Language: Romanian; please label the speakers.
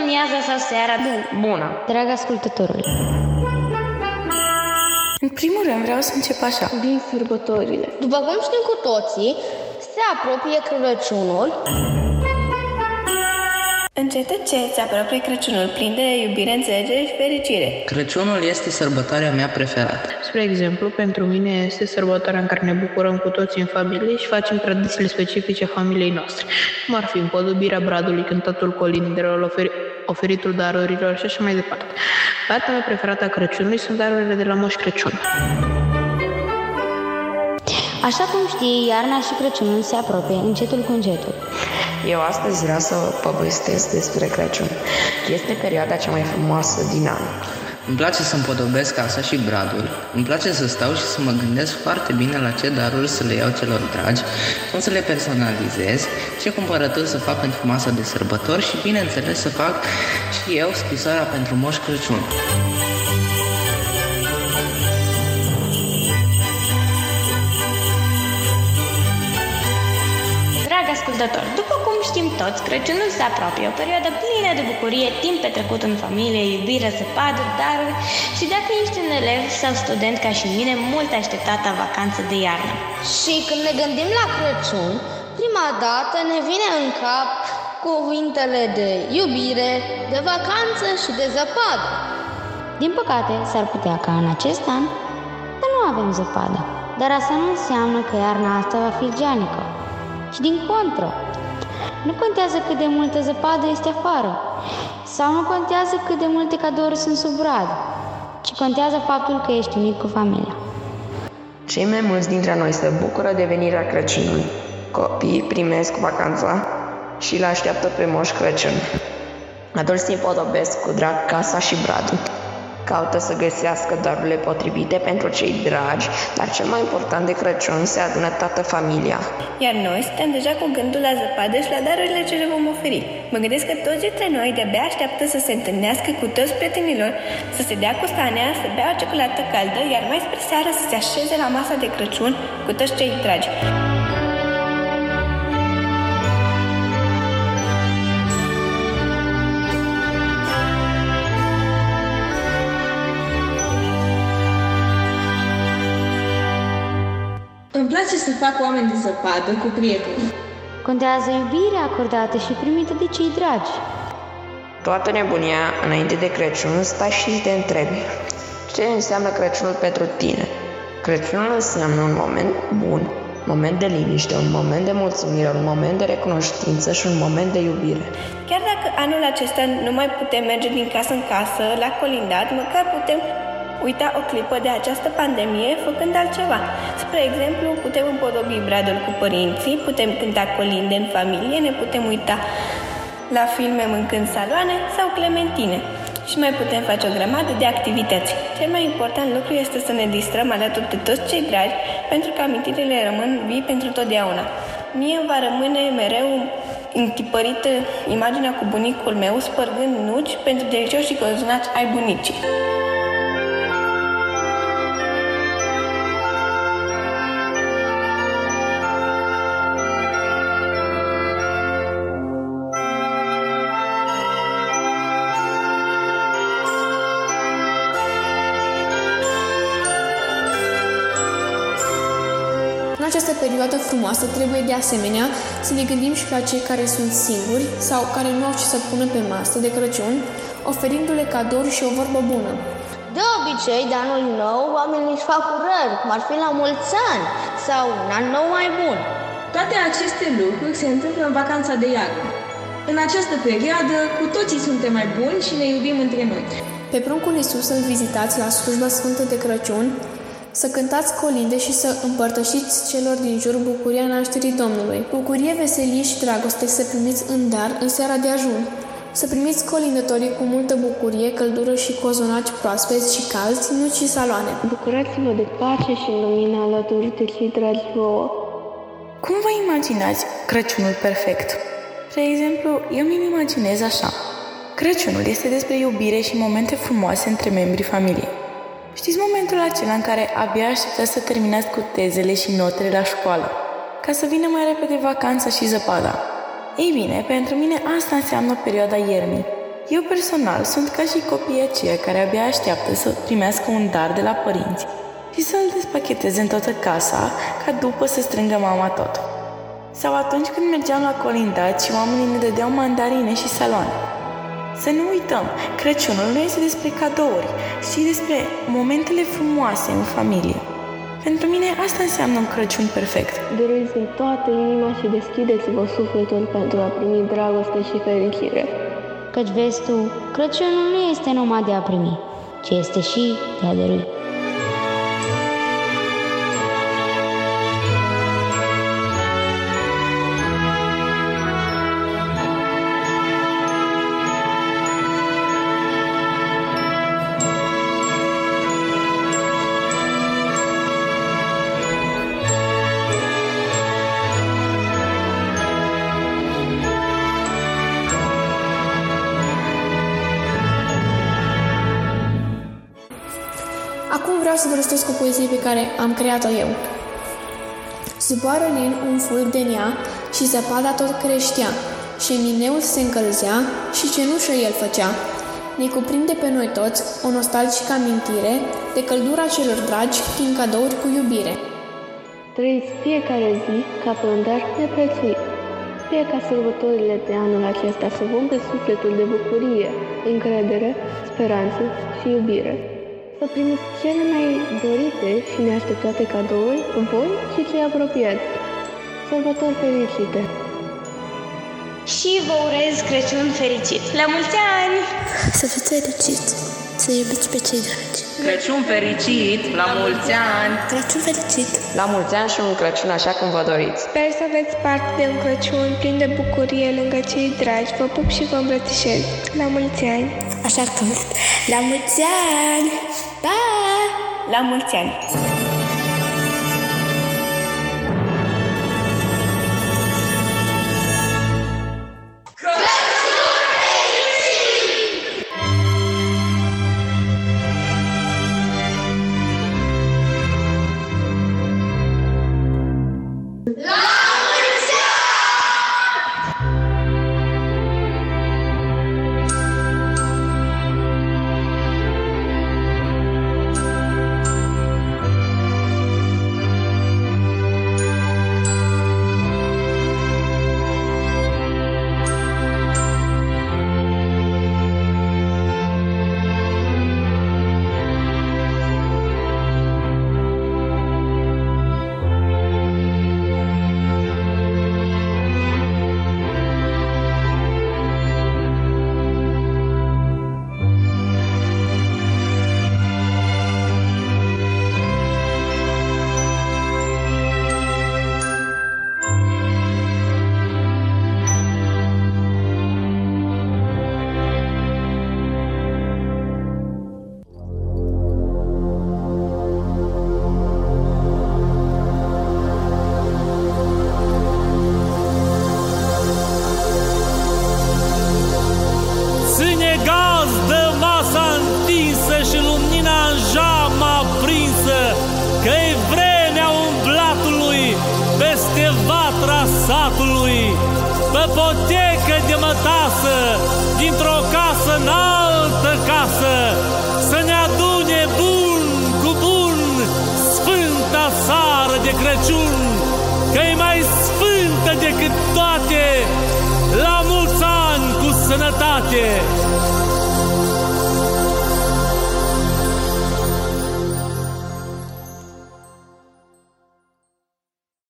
Speaker 1: amiaza sau seara bună.
Speaker 2: Drag ascultătorule,
Speaker 3: În primul rând vreau să încep așa.
Speaker 4: Vin sărbătorile.
Speaker 5: După cum știm cu toții, se apropie Crăciunul.
Speaker 3: Încet, încet se apropie Crăciunul plin de iubire, înțelegere și fericire.
Speaker 6: Crăciunul este sărbătoarea mea preferată.
Speaker 7: Spre exemplu, pentru mine este sărbătoarea în care ne bucurăm cu toții în familie și facem tradițiile specifice familiei noastre, cum ar fi împodobirea bradului, cântatul colindelor, oferi, oferitul darurilor și așa mai departe. Partea mea preferată a Crăciunului sunt darurile de la Moș Crăciun.
Speaker 2: așa cum știi, iarna și Crăciunul se apropie încetul cu încetul.
Speaker 8: Eu astăzi vreau să vă povestesc despre Crăciun. Este perioada cea mai frumoasă din an.
Speaker 6: Îmi place să împodobesc casa și bradul. Îmi place să stau și să mă gândesc foarte bine la ce daruri să le iau celor dragi, cum să le personalizez, ce cumpărături să fac pentru masa de sărbători și, bineînțeles, să fac și eu scrisoarea pentru Moș Crăciun.
Speaker 1: Drag ascultător, după cum știm toți, Crăciunul se apropie, o perioadă plină de bucurie, timp petrecut în familie, iubire, zăpadă, daruri și dacă ești un elev sau student ca și mine, mult așteptată vacanță de iarnă.
Speaker 5: Și când ne gândim la Crăciun, prima dată ne vine în cap cuvintele de iubire, de vacanță și de zăpadă.
Speaker 2: Din păcate, s-ar putea ca în acest an să nu avem zăpadă. Dar asta nu înseamnă că iarna asta va fi geanică. Și din contră, nu contează cât de multă zăpadă este afară sau nu contează cât de multe cadouri sunt sub brad, ci contează faptul că ești unit cu familia.
Speaker 8: Cei mai mulți dintre noi se bucură de venirea Crăciunului. Copiii primesc vacanța și îl așteaptă pe Moș Crăciun. Adulții împodobesc cu drag casa și bradul. Caută să găsească darurile potrivite pentru cei dragi, dar cel mai important de Crăciun se adună toată familia.
Speaker 3: Iar noi suntem deja cu gândul la zăpadă și la darurile ce le vom oferi. Mă gândesc că toți dintre noi de-abia așteaptă să se întâlnească cu toți prietenilor, să se dea cu stanea, să bea o ciocolată caldă, iar mai spre seară să se așeze la masa de Crăciun cu toți cei dragi.
Speaker 4: Îmi place să fac oameni de zăpadă cu prieteni.
Speaker 2: Contează iubirea acordată și primită de cei dragi.
Speaker 8: Toată nebunia înainte de Crăciun stai și te întrebi ce înseamnă Crăciunul pentru tine. Crăciunul înseamnă un moment bun, un moment de liniște, un moment de mulțumire, un moment de recunoștință și un moment de iubire.
Speaker 3: Chiar dacă anul acesta nu mai putem merge din casă în casă, la colindat, măcar putem uita o clipă de această pandemie făcând altceva. Spre exemplu, putem împodobi bradul cu părinții, putem cânta colinde în familie, ne putem uita la filme mâncând saloane sau clementine. Și mai putem face o grămadă de activități. Cel mai important lucru este să ne distrăm alături de toți cei dragi, pentru că amintirile rămân vii pentru totdeauna. Mie îmi va rămâne mereu întipărită imaginea cu bunicul meu spărgând nuci pentru delicioși și cozonaci ai bunicii.
Speaker 9: Perioadă frumoasă trebuie de asemenea să ne gândim și la cei care sunt singuri sau care nu au ce să pună pe masă de Crăciun, oferindu-le cadouri și o vorbă bună.
Speaker 5: De obicei, de anul nou, oamenii își fac urări, cum ar fi la mulți ani sau un an nou mai bun.
Speaker 4: Toate aceste lucruri se întâmplă în vacanța de iarnă. În această perioadă, cu toții suntem mai buni și ne iubim între noi.
Speaker 9: Pe pruncul Iisus îl vizitați la slujba sfântă de Crăciun, să cântați colinde și să împărtășiți celor din jur bucuria nașterii Domnului. Bucurie, veselie și dragoste să primiți în dar în seara de ajun. Să primiți colindătorii cu multă bucurie, căldură și cozonaci proaspeți și calzi, nu și saloane.
Speaker 4: Bucurați-vă de pace și lumină alături de cei dragi vouă.
Speaker 3: Cum vă imaginați Crăciunul perfect? De exemplu, eu mi-l imaginez așa. Crăciunul este despre iubire și momente frumoase între membrii familiei. Știți momentul acela în care abia așteptați să terminați cu tezele și notele la școală, ca să vină mai repede vacanța și zăpada? Ei bine, pentru mine asta înseamnă perioada iernii.
Speaker 10: Eu personal sunt ca și copiii aceia care abia așteaptă să primească un dar de la părinți și să-l despacheteze în toată casa ca după să strângă mama tot. Sau atunci când mergeam la colindat și oamenii ne dădeau mandarine și saloane. Să nu uităm, Crăciunul nu este despre cadouri, ci despre momentele frumoase în familie. Pentru mine asta înseamnă un Crăciun perfect.
Speaker 11: Doriți în toată inima și deschideți-vă sufletul pentru a primi dragoste și fericire.
Speaker 2: Căci vezi tu, Crăciunul nu este numai de a primi, ci este și de a dărui.
Speaker 9: Vreau să vă răstesc o poezie pe care am creat-o eu. Zboară lin un fulg de nea și zăpada tot creștea, și mineul se încălzea și cenușă el făcea. Ne cuprinde pe noi toți o nostalgică amintire de căldura celor dragi prin cadouri cu iubire.
Speaker 11: Trăiți fiecare zi ca pe un dar neprețuit. Fie ca sărbătorile de anul acesta să umple sufletul de bucurie, încredere, speranță și iubire. Să primiți cele mai dorite și neașteptate cadouri, voi și cei apropiați. Sărbători fericite!
Speaker 1: Și vă urez Crăciun fericit! La mulți ani!
Speaker 12: Să fiți fericiți! Să iubiți pe cei dragi!
Speaker 6: Crăciun fericit! La mulți ani!
Speaker 12: Crăciun fericit!
Speaker 8: La mulți ani și un Crăciun așa cum vă doriți!
Speaker 13: Sper să aveți parte de un Crăciun plin de bucurie lângă cei dragi. Vă pup și vă îmbrățișez. La mulți ani!
Speaker 12: Așa cum La mulți ani! Pa!
Speaker 3: La mulți ani!
Speaker 14: Potecă de mătasă, dintr-o casă în altă casă, să ne adune bun cu bun sfânta sară de Crăciun, că e mai sfântă decât toate, la mulți ani cu sănătate!